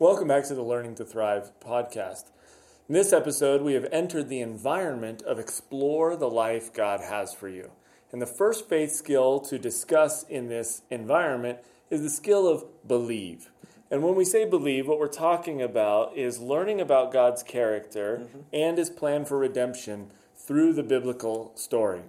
Welcome back to the Learning to Thrive podcast. In this episode, we have entered the environment of explore the life God has for you. And the first faith skill to discuss in this environment is the skill of believe. And when we say believe, what we're talking about is learning about God's character mm-hmm. and his plan for redemption through the biblical story.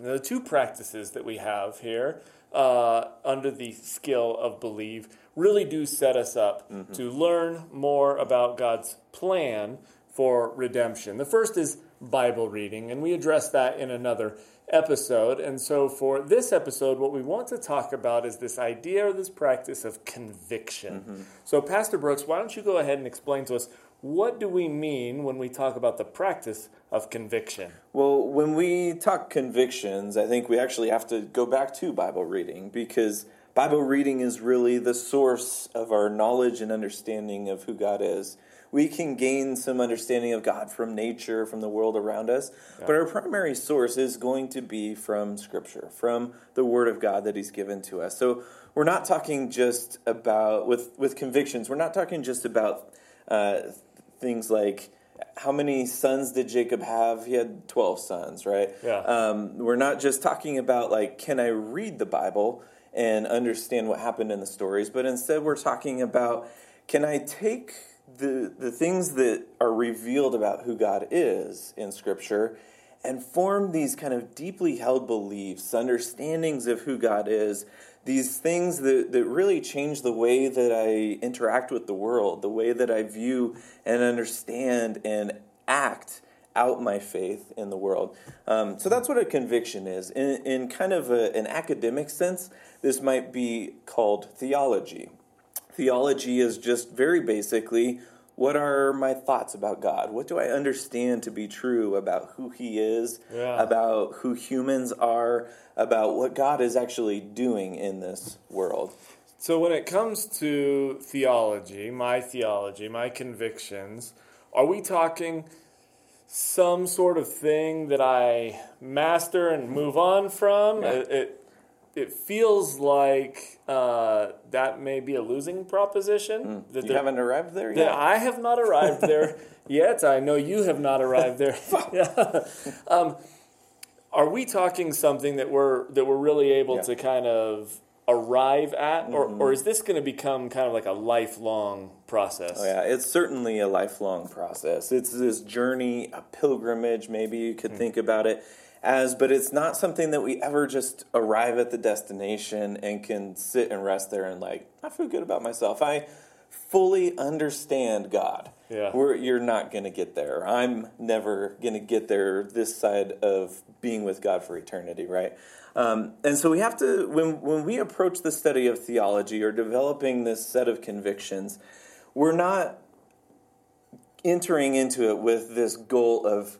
Now, the two practices that we have here uh, under the skill of believe really do set us up mm-hmm. to learn more about God's plan for redemption. The first is Bible reading, and we address that in another episode. And so, for this episode, what we want to talk about is this idea or this practice of conviction. Mm-hmm. So, Pastor Brooks, why don't you go ahead and explain to us what do we mean when we talk about the practice of conviction? Well, when we talk convictions, I think we actually have to go back to Bible reading because Bible reading is really the source of our knowledge and understanding of who God is. We can gain some understanding of God from nature, from the world around us, yeah. but our primary source is going to be from Scripture, from the Word of God that He's given to us. So we're not talking just about, with, with convictions, we're not talking just about uh, things like how many sons did Jacob have? He had 12 sons, right? Yeah. Um, we're not just talking about, like, can I read the Bible and understand what happened in the stories, but instead we're talking about, can I take the, the things that are revealed about who God is in Scripture and form these kind of deeply held beliefs, understandings of who God is these things that, that really change the way that I interact with the world, the way that I view and understand and act out my faith in the world. Um, so that's what a conviction is. In, in kind of a, an academic sense, this might be called theology. Theology is just very basically what are my thoughts about God? What do I understand to be true about who He is, yeah. about who humans are, about what God is actually doing in this world? So, when it comes to theology, my theology, my convictions, are we talking some sort of thing that I master and move on from? Yeah. It, it, it feels like uh, that may be a losing proposition. Mm. That you haven't arrived there yet. I have not arrived there yet. I know you have not arrived there. yeah. um, are we talking something that we're that we're really able yeah. to kind of arrive at, mm-hmm. or, or is this going to become kind of like a lifelong process? Oh yeah, it's certainly a lifelong process. It's this journey, a pilgrimage. Maybe you could mm. think about it as, but it's not something that we ever just arrive at the destination and can sit and rest there and like, I feel good about myself. I fully understand God. Yeah. We're, you're not going to get there. I'm never going to get there this side of being with God for eternity, right? Um, and so we have to, when, when we approach the study of theology or developing this set of convictions, we're not entering into it with this goal of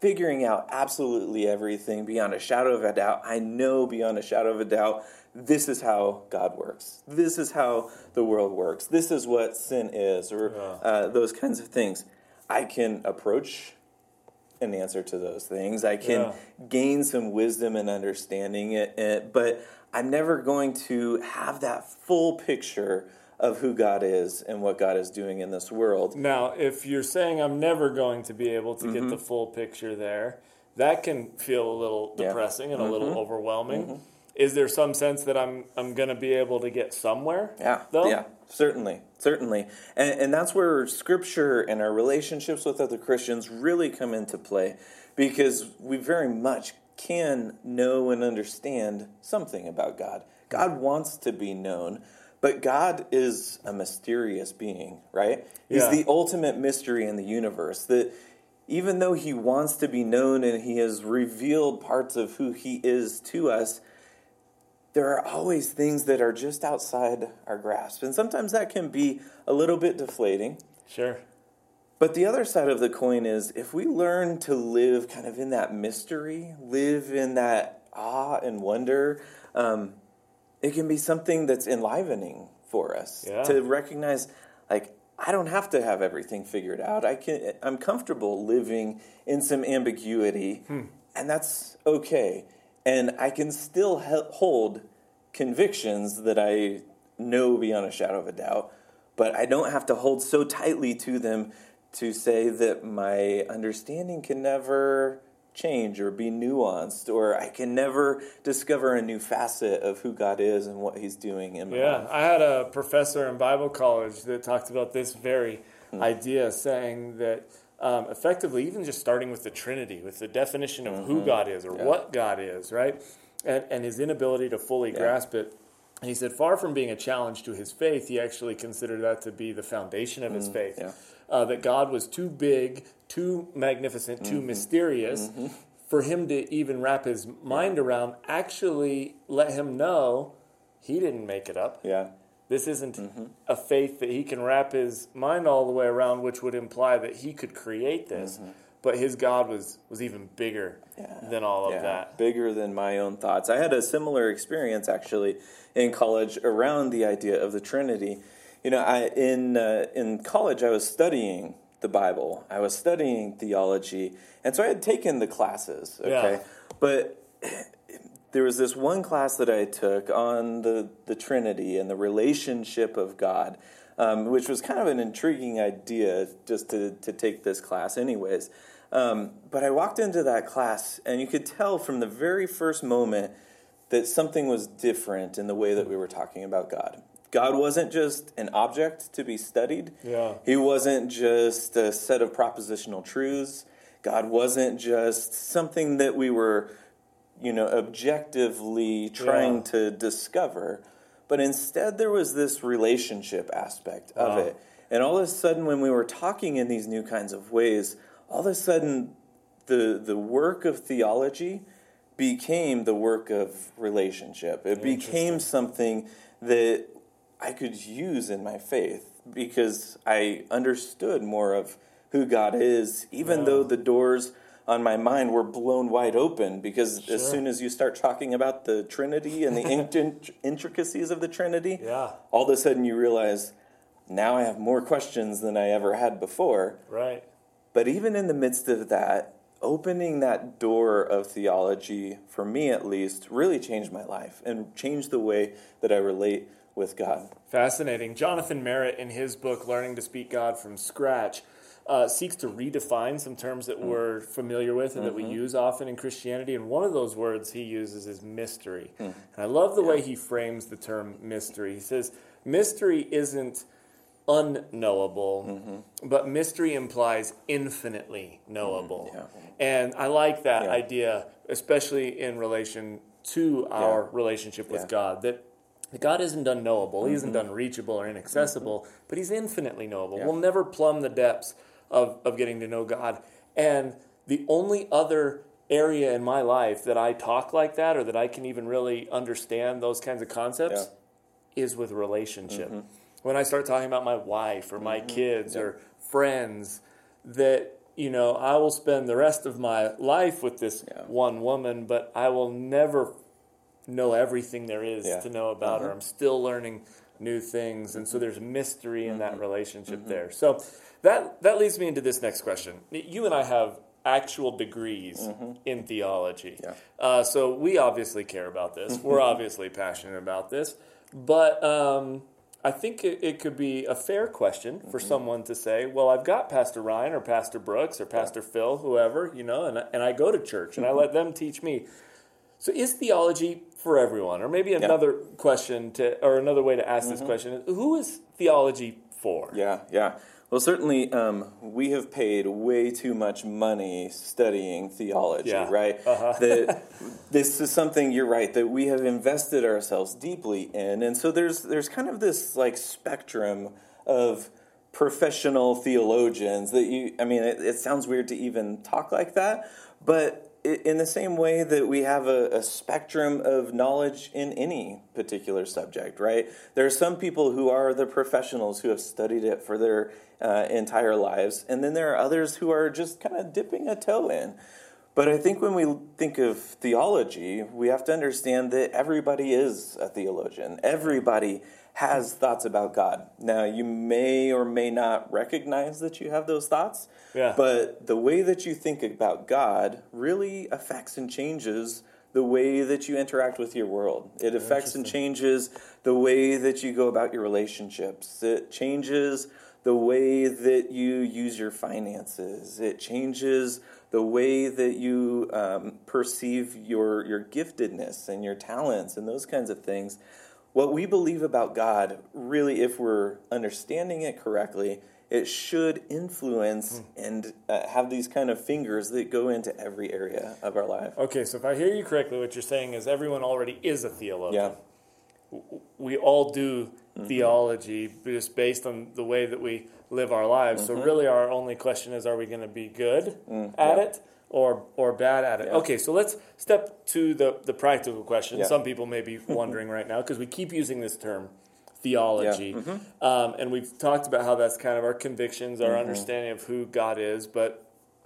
figuring out absolutely everything beyond a shadow of a doubt. I know beyond a shadow of a doubt this is how God works. This is how the world works. This is what sin is, or yeah. uh, those kinds of things. I can approach an answer to those things. I can yeah. gain some wisdom and understanding it, it, but I'm never going to have that full picture of who God is and what God is doing in this world. Now, if you're saying I'm never going to be able to mm-hmm. get the full picture there, that can feel a little depressing yeah. and a mm-hmm. little overwhelming. Mm-hmm. Is there some sense that I'm I'm going to be able to get somewhere? Yeah, though? yeah, certainly, certainly, and, and that's where Scripture and our relationships with other Christians really come into play, because we very much can know and understand something about God. God wants to be known. But God is a mysterious being, right? He's the ultimate mystery in the universe. That even though he wants to be known and he has revealed parts of who he is to us, there are always things that are just outside our grasp. And sometimes that can be a little bit deflating. Sure. But the other side of the coin is if we learn to live kind of in that mystery, live in that awe and wonder, um, it can be something that's enlivening for us yeah. to recognize like I don't have to have everything figured out. I can I'm comfortable living in some ambiguity hmm. and that's okay. And I can still he- hold convictions that I know beyond a shadow of a doubt but I don't have to hold so tightly to them to say that my understanding can never change or be nuanced or I can never discover a new facet of who God is and what he's doing in my Yeah, life. I had a professor in Bible college that talked about this very Hmm. idea, saying that um, effectively, even just starting with the Trinity, with the definition of who God is or Mm-hmm. Yeah. what God is, right? And, and his inability to fully grasp it. And he said, far from being a challenge to his faith, he actually considered that to be the foundation of his faith. Mm, yeah. Uh, that God was too big, too magnificent, Mm-hmm. too mysterious for him to even wrap his mind around, actually let him know he didn't make it up. Yeah. This isn't Mm-hmm. a faith that he can wrap his mind all the way around, which would imply that he could create this. But his God was, was even bigger Mm-hmm. Yeah. than all of that. bigger than my own thoughts. I had a similar experience actually in college around the idea of the Trinity. You know, I in uh, in college I was studying the Bible. I was studying theology, and so I had taken the classes. Okay, Yeah. but there was this one class that I took on the, the Trinity and the relationship of God, um, which was kind of an intriguing idea just to, to take this class, anyways. Um, but I walked into that class, and you could tell from the very first moment that something was different in the way that we were talking about God. God wasn't just an object to be studied. Yeah. He wasn't just a set of propositional truths. God wasn't just something that we were, you know, objectively trying Yeah. to discover, but instead there was this relationship aspect of Wow. it. And all of a sudden, when we were talking in these new kinds of ways, all of a sudden the the work of theology became the work of relationship. It became something that I could use in my faith because I understood more of who God is, even Yeah. though the doors on my mind were blown wide open. Because as soon as you start talking about the Trinity and the int- intricacies of the Trinity, Yeah. all of a sudden you realize now I have more questions than I ever had before. Right. But even in the midst of that, opening that door of theology, for me at least, really changed my life and changed the way that I relate with God. Fascinating. Jonathan Merritt, in his book, Learning to Speak God from Scratch, uh, seeks to redefine some terms that hmm. we're familiar with and that we mm-hmm. use often in Christianity. And one of those words he uses is mystery. Hmm. And I love the way he frames the term mystery. He says, Mystery isn't unknowable, mm-hmm. but mystery implies infinitely knowable. Mm, yeah. And I like that Yeah. idea, especially in relation to our Yeah. relationship with Yeah. God, that God isn't unknowable, He isn't mm-hmm. unreachable or inaccessible, mm-hmm. but He's infinitely knowable. Yeah. We'll never plumb the depths of, of getting to know God. And the only other area in my life that I talk like that or that I can even really understand those kinds of concepts is with relationship. Mm-hmm. When I start talking about my wife or my kids or friends, that you know, I will spend the rest of my life with this Yeah. one woman, but I will never know everything there is Yeah. to know about her. Mm-hmm. I'm still learning new things, and so mm-hmm. there's mystery in that mm-hmm. relationship there. So that that leads me into this next question. You and I have actual degrees in theology, Yeah. uh, so we obviously care about this. We're obviously passionate about this, but um, I think it, it could be a fair question for someone to say, "Well, I've got Pastor Ryan or Pastor Brooks or Pastor Phil, whoever you know, and I- and I go to church and I let them teach me." So is theology for everyone? Or maybe another question to or another way to ask this question is who is theology for? Yeah, yeah. Well, certainly, um, we have paid way too much money studying theology, Yeah. right? Uh-huh. That this is something you're right that we have invested ourselves deeply in, and so there's there's kind of this like spectrum of professional theologians that you. I mean, it, it sounds weird to even talk like that, but in the same way that we have a, a spectrum of knowledge in any particular subject, right? There are some people who are the professionals who have studied it for their uh, entire lives, and then there are others who are just kind of dipping a toe in. But I think when we think of theology, we have to understand that everybody is a theologian. Everybody has thoughts about God. Now, you may or may not recognize that you have those thoughts, Yeah. but the way that you think about God really affects and changes the way that you interact with your world. It affects and changes the way that you go about your relationships. It changes the way that you use your finances. It changes the way that you um, perceive your, your giftedness and your talents and those kinds of things. What we believe about God, really, if we're understanding it correctly, it should influence mm. and uh, have these kind of fingers that go into every area of our life. Okay, so if I hear you correctly, what you're saying is everyone already is a theologian. Yeah. We all do mm-hmm. theology just based on the way that we live our lives. Mm-hmm. So really, our only question is: Are we going to be good mm, at yeah. it? Or, or bad at it. Yeah. Okay, so let's step to the, the practical question. Some people may be wondering right now because we keep using this term theology. Yeah. Mm-hmm. Um, and we've talked about how that's kind of our convictions, our mm-hmm. understanding of who God is. But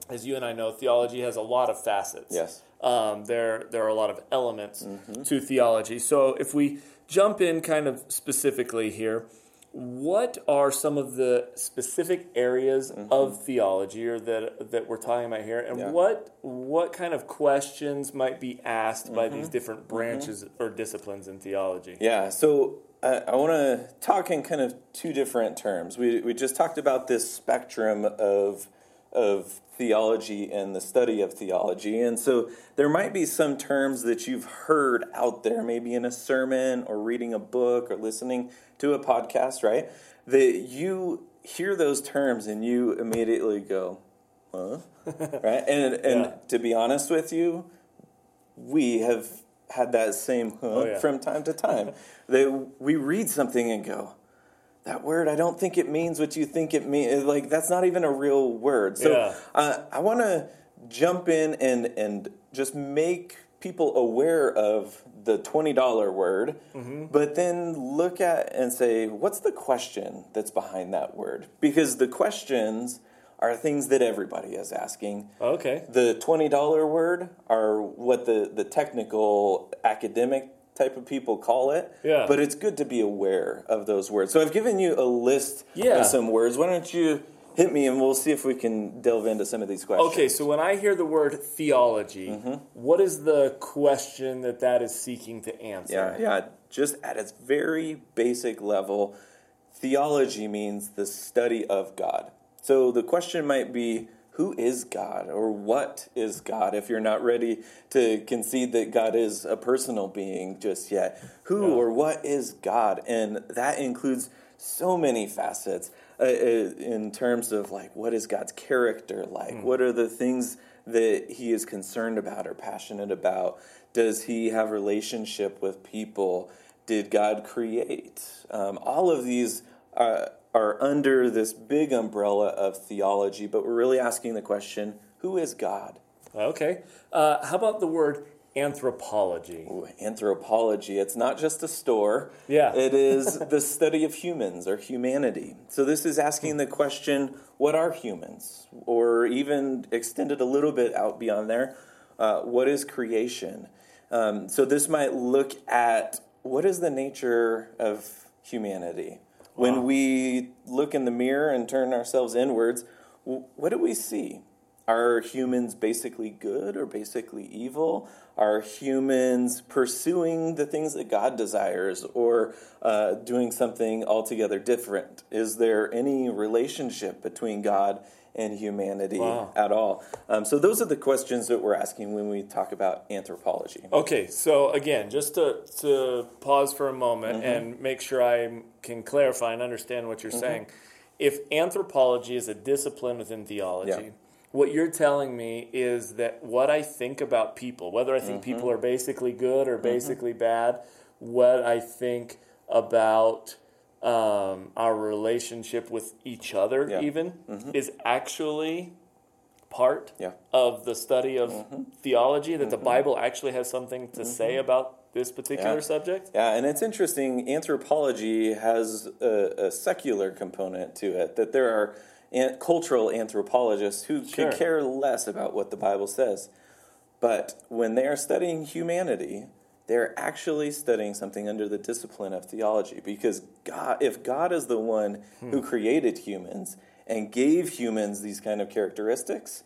as you and I know, theology has a lot of facets. Yes. Um, there, there are a lot of elements mm-hmm. to theology. So if we jump in kind of specifically here, what are some of the specific areas mm-hmm. of theology or that that we're talking about here and yeah. what what kind of questions might be asked mm-hmm. by these different mm-hmm. branches mm-hmm. or disciplines in theology yeah so I, I want to talk in kind of two different terms. We, we just talked about this spectrum of, of theology and the study of theology. And so there might be some terms that you've heard out there, maybe in a sermon or reading a book or listening to a podcast, right? That you hear those terms and you immediately go, huh? right? And, and yeah. to be honest with you, we have had that same huh oh, yeah. from time to time. that we read something and go, that word, I don't think it means what you think it means. Like, that's not even a real word. So yeah. uh, I want to jump in and, and just make people aware of the $20 word, mm-hmm. but then look at and say, what's the question that's behind that word? Because the questions are things that everybody is asking. Okay. The $20 word are what the, the technical academic type of people call it. Yeah. But it's good to be aware of those words. So I've given you a list yeah. of some words. Why don't you hit me and we'll see if we can delve into some of these questions. Okay, so when I hear the word theology, mm-hmm. what is the question that that is seeking to answer? Yeah, yeah, just at its very basic level, theology means the study of God. So the question might be who is God or what is God if you're not ready to concede that God is a personal being just yet. Who yeah. or what is God? And that includes so many facets uh, uh in terms of like what is God's character like? Mm. What are the things that he is concerned about or passionate about? Does he have relationship with people? Did God create? Um, all of these uh, are under this big umbrella of theology, but we're really asking the question who is God? Okay. Uh, how about the word anthropology? Ooh, anthropology. It's not just a store. Yeah. It is the study of humans or humanity. So this is asking the question what are humans? Or even extended a little bit out beyond there, uh, what is creation? Um, so this might look at what is the nature of humanity? When wow. we look in the mirror and turn ourselves inwards, what do we see? Are humans basically good or basically evil? Are humans pursuing the things that God desires or uh, doing something altogether different? Is there any relationship between God and humanity wow. at all? Um, so, those are the questions that we're asking when we talk about anthropology. Okay, so again, just to, to pause for a moment mm-hmm. and make sure I can clarify and understand what you're mm-hmm. saying. If anthropology is a discipline within theology, yeah. what you're telling me is that what I think about people, whether I think mm-hmm. people are basically good or mm-hmm. basically bad, what I think about um, our relationship with each other, yeah. even, mm-hmm. is actually part yeah. of the study of mm-hmm. theology, that the mm-hmm. Bible actually has something to say mm-hmm. about this particular yeah. subject? Yeah, and it's interesting. Anthropology has a, a secular component to it, that there are an, cultural anthropologists who sure. could care less about what the Bible says. But when they are studying humanity, they're actually studying something under the discipline of theology because God, if God is the one hmm. who created humans and gave humans these kind of characteristics,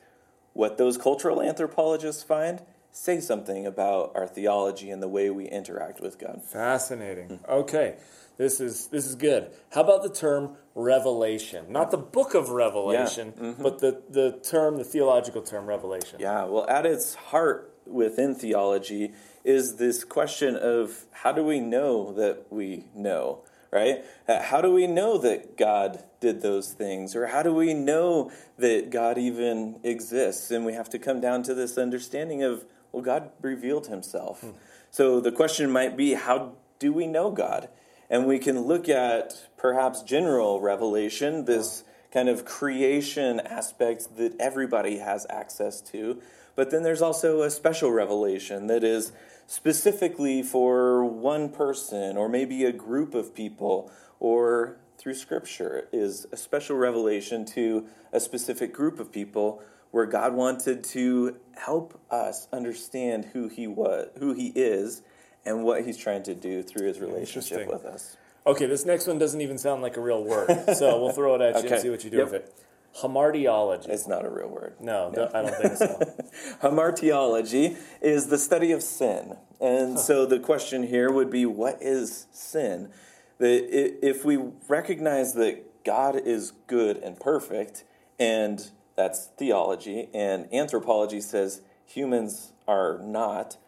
what those cultural anthropologists find say something about our theology and the way we interact with God. Fascinating. Okay. This is this is good. How about the term revelation? Not the book of Revelation, Mm-hmm. but the, the term, the theological term revelation. Yeah, well, at its heart within theology is this question of how do we know that we know, right? Uh, How do we know that God did those things? Or how do we know that God even exists? And we have to come down to this understanding of, well, God revealed himself. So the question might be, how do we know God? And we can look at perhaps general revelation, this kind of creation aspect that everybody has access to. But then there's also a special revelation that is specifically for one person or maybe a group of people or through scripture is a special revelation to a specific group of people where God wanted to help us understand who he was, who he is and what he's trying to do through his relationship with us. Okay, this next one doesn't even sound like a real word. So we'll throw it at you and see what you do Yep. with it. Hamartiology. It's not a real word. No, th- I don't think so. Hamartiology is the study of sin. And so the question here would be what is sin? That if we recognize that God is good and perfect, and that's theology, and anthropology says humans are not,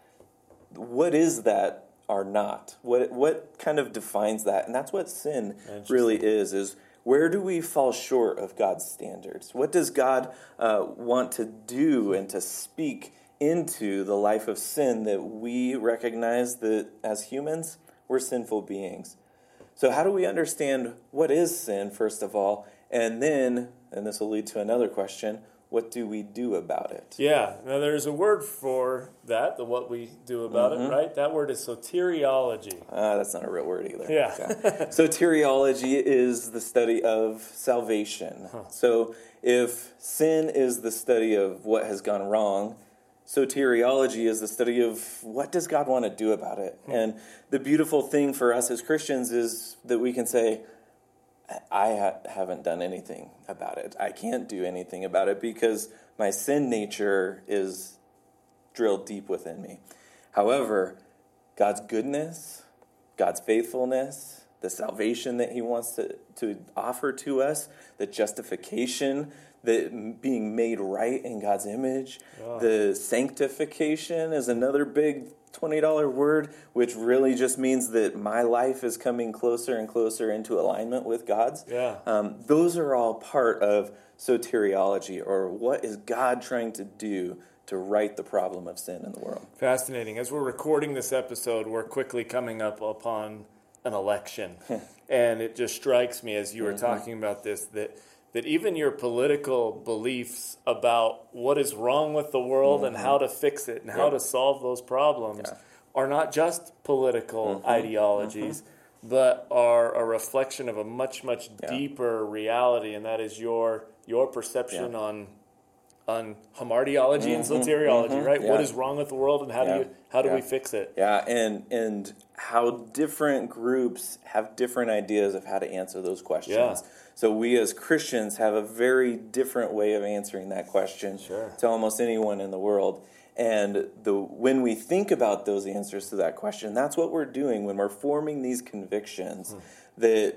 what is that are not? What what kind of defines that? And that's what sin really is is where do we fall short of God's standards? What does God uh, want to do and to speak into the life of sin that we recognize that as humans we're sinful beings? So how do we understand what is sin first of all, and then, and this will lead to another question: What do we do about it? Yeah, now there's a word for that, the what we do about Mm-hmm. it, right? That word is soteriology. Uh, that's not a real word either. Yeah. Soteriology is the study of salvation. So if sin is the study of what has gone wrong, soteriology is the study of what does God want to do about it. And the beautiful thing for us as Christians is that we can say, I ha- haven't done anything about it. I can't do anything about it because my sin nature is drilled deep within me. However, God's goodness, God's faithfulness, the salvation that He wants to, to offer to us, the justification, the being made right in God's image, the sanctification is another big $20 word, which really just means that my life is coming closer and closer into alignment with God's. Yeah. Um, those are all part of soteriology, or what is God trying to do to right the problem of sin in the world? Fascinating. As we're recording this episode, we're quickly coming up upon an election. and it just strikes me as you were talking about this that that even your political beliefs about what is wrong with the world and mm-hmm. how to fix it and how to solve those problems Yeah. are not just political mm-hmm. Mm-hmm. ideologies, but are a reflection of a much, much Yeah. deeper reality, and that is your your perception on on hamartiology and soteriology, right? yeah. What is wrong with the world, and how do you how do we fix it? Yeah, and and how different groups have different ideas of how to answer those questions. Yeah. So we as Christians have a very different way of answering that question Sure. to almost anyone in the world. And the when we think about those answers to that question, that's what we're doing when we're forming these convictions Hmm. that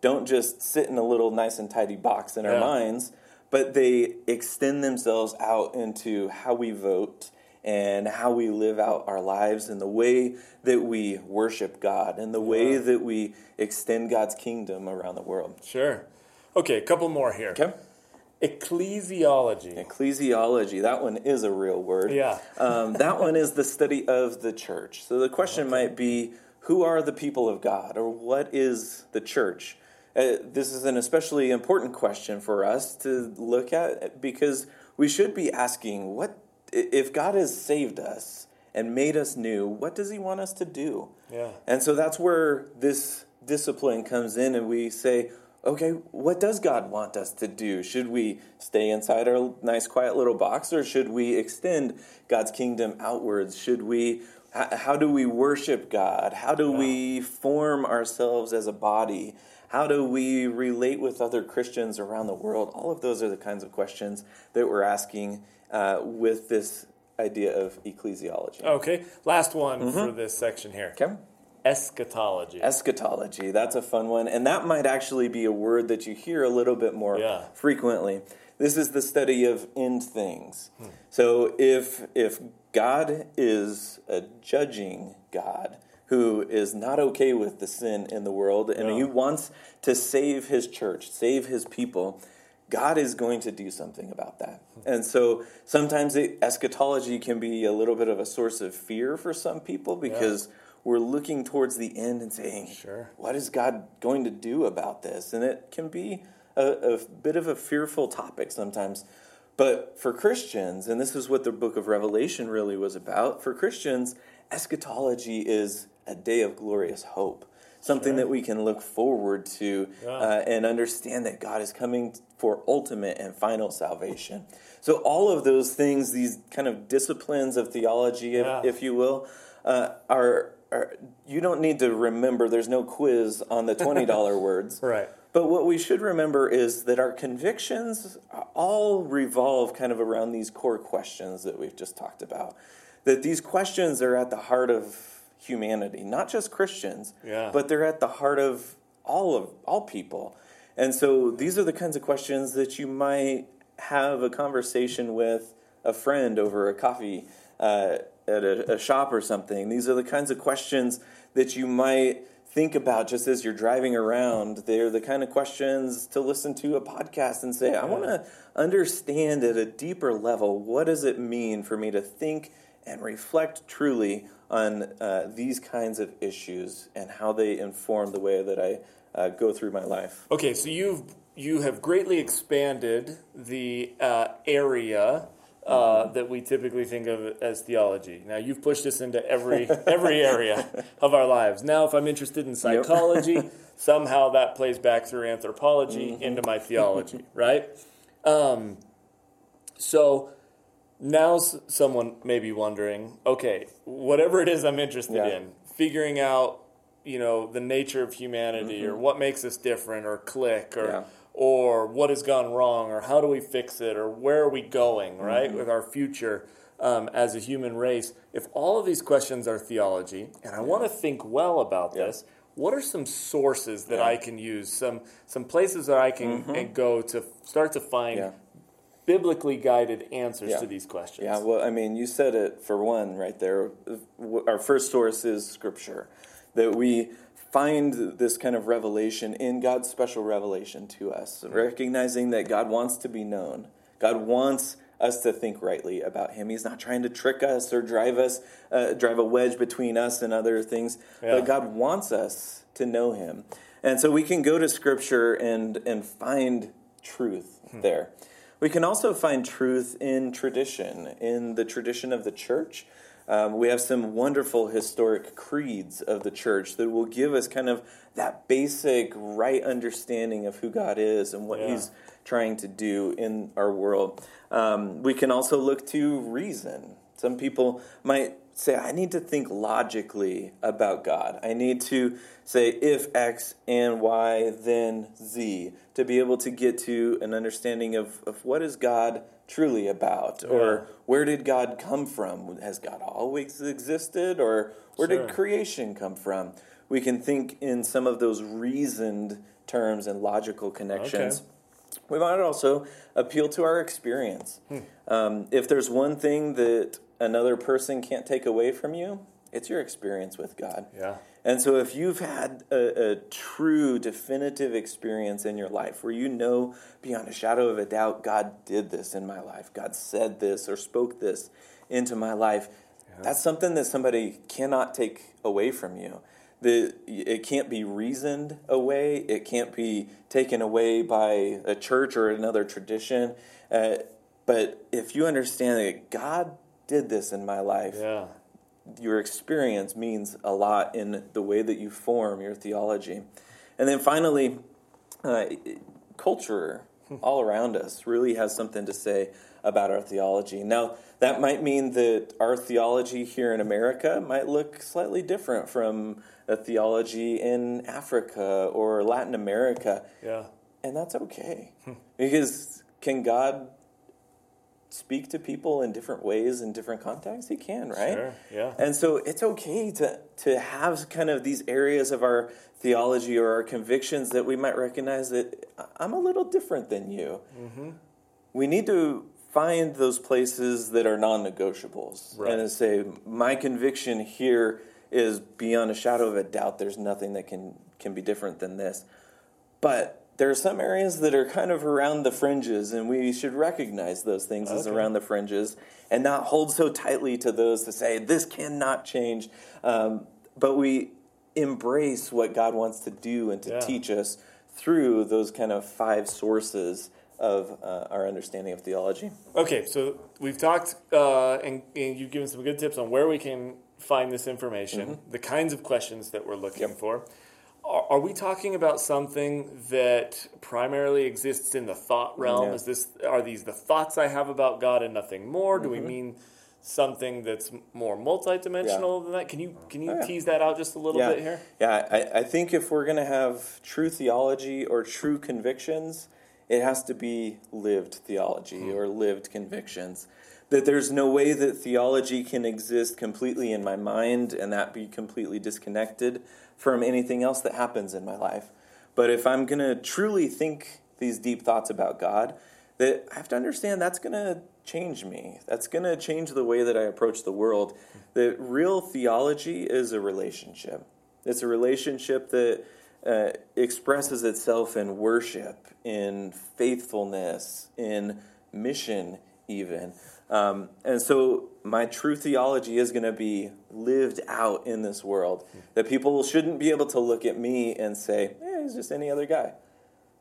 don't just sit in a little nice and tidy box in our minds, but they extend themselves out into how we vote and how we live out our lives and the way that we worship God and the way that we extend God's kingdom around the world. Sure. Okay, a couple more here. Okay? Ecclesiology. Ecclesiology, that one is a real word. Yeah. um, that one is the study of the church. So the question might be who are the people of God or what is the church? Uh, this is an especially important question for us to look at because we should be asking what if God has saved us and made us new, what does he want us to do? Yeah. And so that's where this discipline comes in, and we say, okay, what does God want us to do? Should we stay inside our nice, quiet little box, or should we extend God's kingdom outwards? Should we, how do we worship God? How do we form ourselves as a body? How do we relate with other Christians around the world? All of those are the kinds of questions that we're asking uh, with this idea of ecclesiology. Okay, last one for this section here. Okay. Eschatology. Eschatology, that's a fun one. And that might actually be a word that you hear a little bit more Yeah. frequently. This is the study of end things. Hmm. So if if God is a judging God who is not okay with the sin in the world and Yeah. he wants to save his church, save his people, God is going to do something about that. Hmm. And so sometimes it, eschatology can be a little bit of a source of fear for some people because we're looking towards the end and saying, Sure. what is God going to do about this? And it can be a, a bit of a fearful topic sometimes. But for Christians, and this is what the book of Revelation really was about, for Christians, eschatology is a day of glorious hope. Something Sure. that we can look forward to Yeah. uh, and understand that God is coming for ultimate and final salvation. So, all of those things, these kind of disciplines of theology, if, if you will, uh, are, are you don't need to remember. There's no quiz on the twenty dollar words, Right. But what we should remember is that our convictions all revolve kind of around these core questions that we've just talked about. That these questions are at the heart of humanity, not just Christians, Yeah. but they're at the heart of all of all people. And so these are the kinds of questions that you might have a conversation with a friend over a coffee uh, at a, a shop or something. These are the kinds of questions that you might think about just as you're driving around. They're the kind of questions to listen to a podcast and say, I want to understand at a deeper level what does it mean for me to think and reflect truly on uh, these kinds of issues and how they inform the way that I uh, go through my life. Okay, so you've you have greatly expanded the uh, area uh, that we typically think of as theology. Now you've pushed us into every every area of our lives. Now, if I'm interested in psychology, somehow that plays back through anthropology into my theology, right? Um, so now s- someone may be wondering, okay, whatever it is I'm interested Yeah. in, figuring out, you know, the nature of humanity or what makes us different or click or Mm-hmm. Yeah. Or what has gone wrong or how do we fix it or where are we going, right, Mm-hmm. with our future um, as a human race. If all of these questions are theology, and I want to think well about Yeah. this, what are some sources that Yeah. I can use, some some places that I can and go to start to find Yeah. biblically guided answers Yeah. to these questions? Yeah, well, I mean, you said it for one right there. Our first source is Scripture, that we find this kind of revelation in God's special revelation to us, recognizing that God wants to be known. God wants us to think rightly about Him. He's not trying to trick us or drive us, uh, drive a wedge between us and other things, Yeah. but God wants us to know Him. And so we can go to Scripture and, and find truth there. We can also find truth in tradition, in the tradition of the church. Um, we have some wonderful historic creeds of the church that will give us kind of that basic right understanding of who God is and what Yeah. He's trying to do in our world. Um, we can also look to reason. Some people might say, I need to think logically about God. I need to say, if X and Y, then Z, to be able to get to an understanding of, of what is God truly about, Yeah. or where did God come from? Has God always existed, or where Sure. did creation come from? We can think in some of those reasoned terms and logical connections. We might also appeal to our experience. Um, if there's one thing that another person can't take away from you, it's your experience with God. Yeah. And so, if you've had a, a true, definitive experience in your life where you know beyond a shadow of a doubt, God did this in my life, God said this or spoke this into my life, that's something that somebody cannot take away from you. The, it can't be reasoned away, it can't be taken away by a church or another tradition. Uh, but if you understand that God did this in my life, Yeah. your experience means a lot in the way that you form your theology. And then finally, uh, culture all around us really has something to say about our theology. Now, that might mean that our theology here in America might look slightly different from a theology in Africa or Latin America. Yeah. And that's okay. because can God speak to people in different ways in different contexts? He can, right? Sure, yeah. And so it's okay to to have kind of these areas of our theology or our convictions that we might recognize that I'm a little different than you. Mm-hmm. We need to find those places that are non-negotiables Right. and say my conviction here is beyond a shadow of a doubt there's nothing that can can be different than this but there are some areas that are kind of around the fringes and we should recognize those things as around the fringes and not hold so tightly to those to say this cannot change um, but we embrace what god wants to do and to Yeah. teach us through those kind of five sources of uh, our understanding of theology Okay, so we've talked, uh, and, and you've given some good tips on where we can find this information, the kinds of questions that we're looking Yep. for. Are, are we talking about something that primarily exists in the thought realm? Yeah. Is this are these the thoughts I have about God and nothing more? Do we mm-hmm. mean something that's more multidimensional than that? Can you can you Oh, yeah. tease that out just a little yeah. bit here? Yeah, I, I think if we're going to have true theology or true convictions, it has to be lived theology hmm. or lived convictions. That there's no way that theology can exist completely in my mind and that be completely disconnected from anything else that happens in my life. But if I'm going to truly think these deep thoughts about God, that I have to understand that's going to change me. That's going to change the way that I approach the world. That real theology is a relationship. It's a relationship that uh, expresses itself in worship, in faithfulness, in mission, even. Um, and so, my true theology is going to be lived out in this world. That people shouldn't be able to look at me and say, "Yeah, he's just any other guy."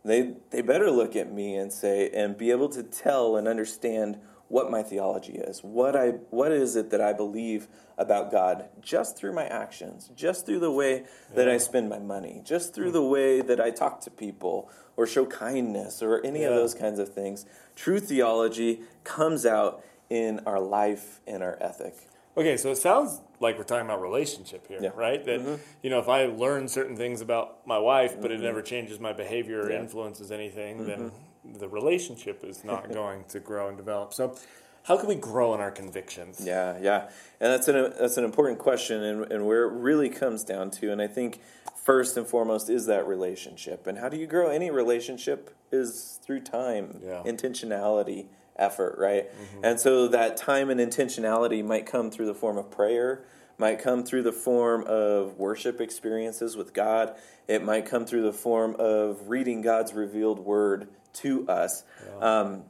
They they better look at me and say and be able to tell and understand what my theology is. What I what is it that I believe about God just through my actions, just through the way that I spend my money, just through the way that I talk to people or show kindness or any of those kinds of things. True theology comes out in our life and our ethic. Okay, so it sounds like we're talking about relationship here, Yeah. Mm-hmm. right? That you know, if I learn certain things about my wife, but it never changes my behavior or Mm-hmm. Yeah. Mm-hmm. influences anything, then the relationship is not going to grow and develop. So, how can we grow in our convictions? Yeah, yeah, and that's an that's an important question, and, and where it really comes down to, and I think first and foremost is that relationship, and how do you grow any relationship is through time, Yeah. intentionality, effort, right? And so that time and intentionality might come through the form of prayer, might come through the form of worship experiences with God. It might come through the form of reading God's revealed word to us. Um,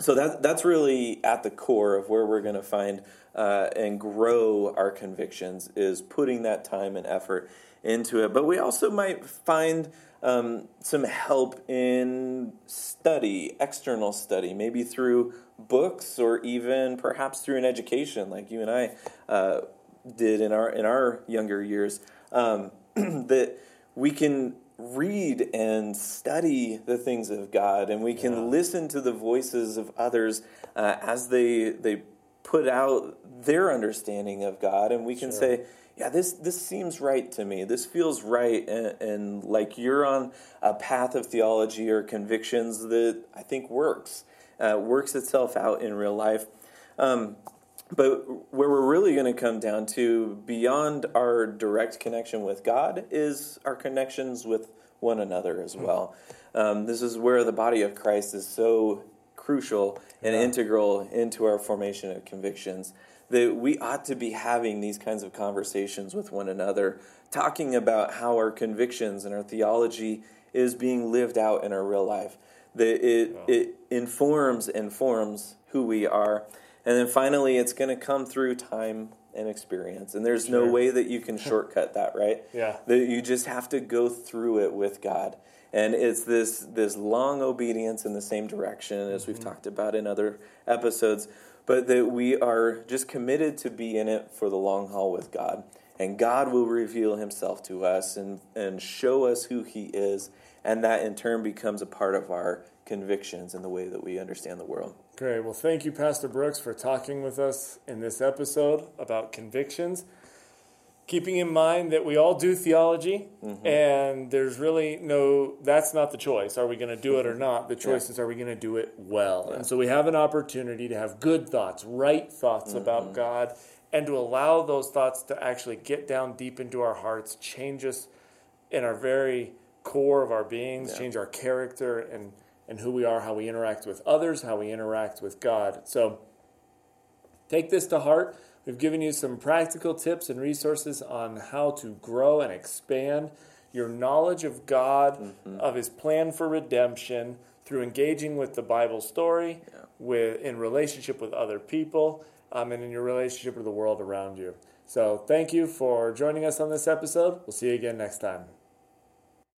so that that's really at the core of where we're going to find uh, and grow our convictions is putting that time and effort into it. But we also might find um, some help in study, external study, maybe through books or even perhaps through an education like you and I uh, did in our in our younger years. Um, that we can read and study the things of God, and we can Yeah. listen to the voices of others uh, as they they put out their understanding of God, and we can Sure. say, "Yeah, this this seems right to me. This feels right," and, and like you're on a path of theology or convictions that I think works, uh, works itself out in real life. Um, but where we're really going to come down to beyond our direct connection with God is our connections with one another as well. Um, this is where the body of Christ is so crucial and Yeah. integral into our formation of convictions that we ought to be having these kinds of conversations with one another, talking about how our convictions and our theology is being lived out in our real life. That it, it informs and forms who we are. And then finally, it's going to come through time and experience. And there's no way that you can shortcut that, right? Yeah. That you just have to go through it with God. And it's this this long obedience in the same direction as we've mm-hmm. talked about in other episodes, but that we are just committed to be in it for the long haul with God. And God will reveal himself to us and, and show us who he is, and that in turn becomes a part of our convictions and the way that we understand the world. Great. Well, thank you, Pastor Brooks, for talking with us in this episode about convictions. Keeping in mind that we all do theology Mm-hmm. and there's really no that's not the choice are we going to do it or not the choice Yeah. is are we going to do it well and so we have an opportunity to have good thoughts right thoughts Mm-hmm. about god and to allow those thoughts to actually get down deep into our hearts change us in our very core of our beings Yeah. change our character and and who we are how we interact with others how we interact with god so Take this to heart. We've given you some practical tips and resources on how to grow and expand your knowledge of God, of His plan for redemption through engaging with the Bible story, Yeah. with in relationship with other people, um, and in your relationship with the world around you. So, thank you for joining us on this episode. We'll see you again next time.